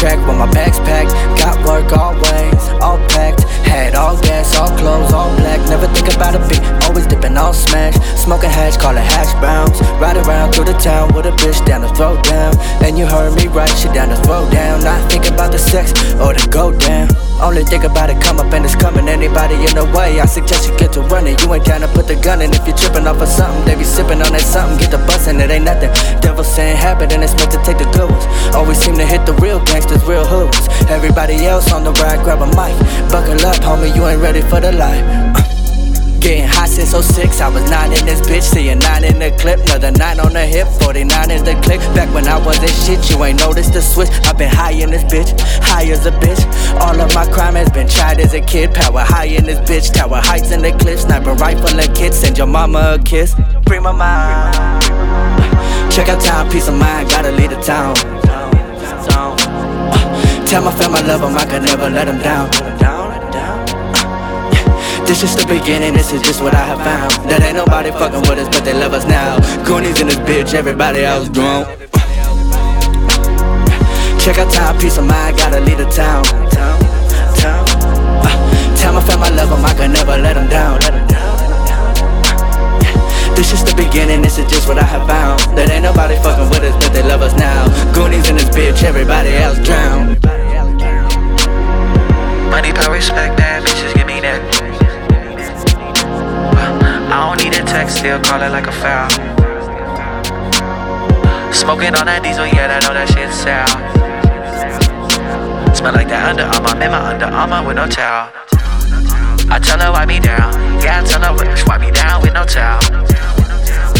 track with my bags packed. Got work always, all packed. Had all gas, all clothes, all black. Never think about a beat, always dipping all smash. Smoking hash, call it hash browns. Ride around through the town with a bitch down to throw down. And you heard me right, shit down to throw down. Not thinking about the sex or the go down. Only think about it, come up and it's coming. Anybody in the way, I suggest you get to running. You ain't trying to put the gun in if you're tripping off of something. They be sipping on that something, get the bus and it ain't nothing. Devil saying habit and it's meant to take the good ones. Always seem to hit the real gangsters, real hoods. Everybody else on the ride, grab a mic. Buckle up, homie, you ain't ready for the life. Getting hot since 06, I was 9 in this bitch, seeing 9 in the clip, another 9 on the hip, 49 is the click. Back when I wasn't shit, you ain't noticed the switch. I've been high in this bitch, high as a bitch. All of my crime has been tried as a kid. Power high in this bitch, tower heights in the cliff, sniper rifle a kids, send your mama a kiss. Free my mind. Check out town, peace of mind, gotta leave the town. Tell my fam I love them, I can never let them down. This is the beginning, this is just what I have found. That ain't nobody fucking with us, but they love us now. Goonies in this bitch, everybody else drunk. Check out time, peace of mind, gotta leave the town. town, town. Uh, tell my fam I love them, I can never let them down. This is the beginning, this is just what I have found. That ain't nobody fucking with us, but they love us now. Goonies in this bitch, everybody else drown. Money, power, respect, still call it like a foul. Smoking on that diesel, yeah, I know that shit sell. Smell like that Under Armour, man, my Under Armour with no towel. I tell her wipe me down, yeah, I tell her wipe me down with no towel.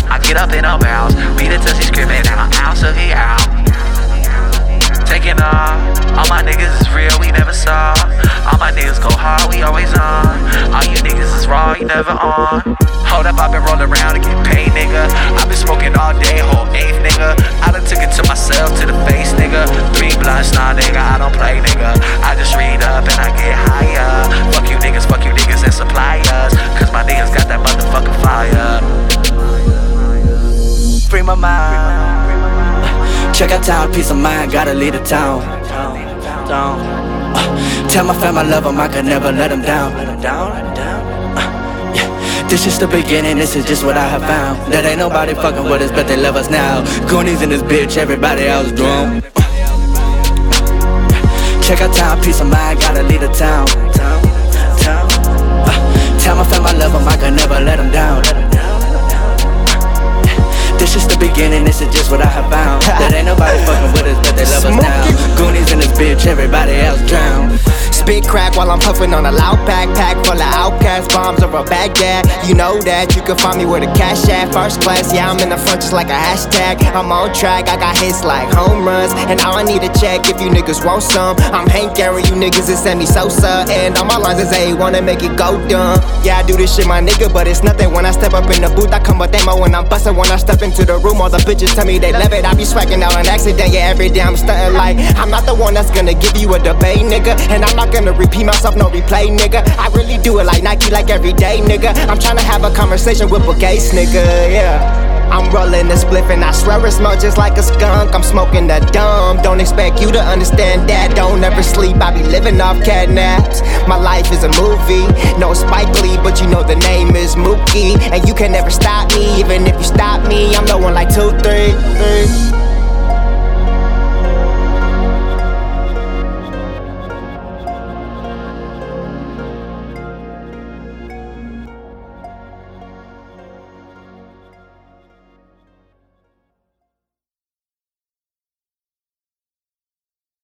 I get up in her bounds, beat it till she screaming out, ounce of he out. Taking off, all my niggas is real, we never saw. All my niggas go hard, we always on. All you niggas is raw, you never on. Hold up, I've been rolling around to get paid, nigga. I've been smoking all day, whole eighth, nigga. I done took it to myself, to the face, nigga. Three blunts, nah, nigga, I don't play, nigga. I just read up and I get higher. Fuck you niggas, fuck you niggas and suppliers. Cause my niggas got that motherfucking fire. Free my mind. Check out town, peace of mind, gotta leave the town. Uh, tell my fam I love them, I could never let them down. Let them down, let them down. This is the beginning, this is just what I have found. That ain't nobody fucking with us, but they love us now. Goonies in this bitch, everybody else drunk. Check out town, peace of mind, gotta leave the town. town, town. Uh, tell my fam I love them, I can never let them down. This is the beginning, this is just what I have found. That ain't nobody fucking with us, but they love us now. Goonies in this bitch, everybody else drown. Spit crack while I'm puffing on a loud backpack full of OutKast bombs over Baghdad. You know that you can find me where the cash at. First class, yeah, I'm in the front just like a hashtag. I'm on track, I got hits like home runs. And all I need to check if you niggas want some. I'm Hank Aaron, you niggas is Sammy Sosa. And all my lines is A, wanna make it go dumb. Yeah, I do this shit, my nigga, but it's nothing when I step up in the booth. I come with ammo when I'm bustin'. When I step into the room, all the bitches tell me they love it. I be swagging out an accident, yeah, every day I'm stunting like I'm not the one that's gonna give you a debate, nigga. And I'm not gonna repeat myself, no replay, nigga. I really do it like Nike, like every day, nigga. I'm trying to have a conversation with Bill Gates, nigga, yeah. I'm rolling a spliff and I swear it smells just like a skunk. I'm smoking the dumb. Don't expect you to understand that. Don't ever sleep. I be living off cat naps. My life is a movie. No Spike Lee, but you know the name is Mookie. And you can never stop me. Even if you stop me, I'm the one like two, three, three.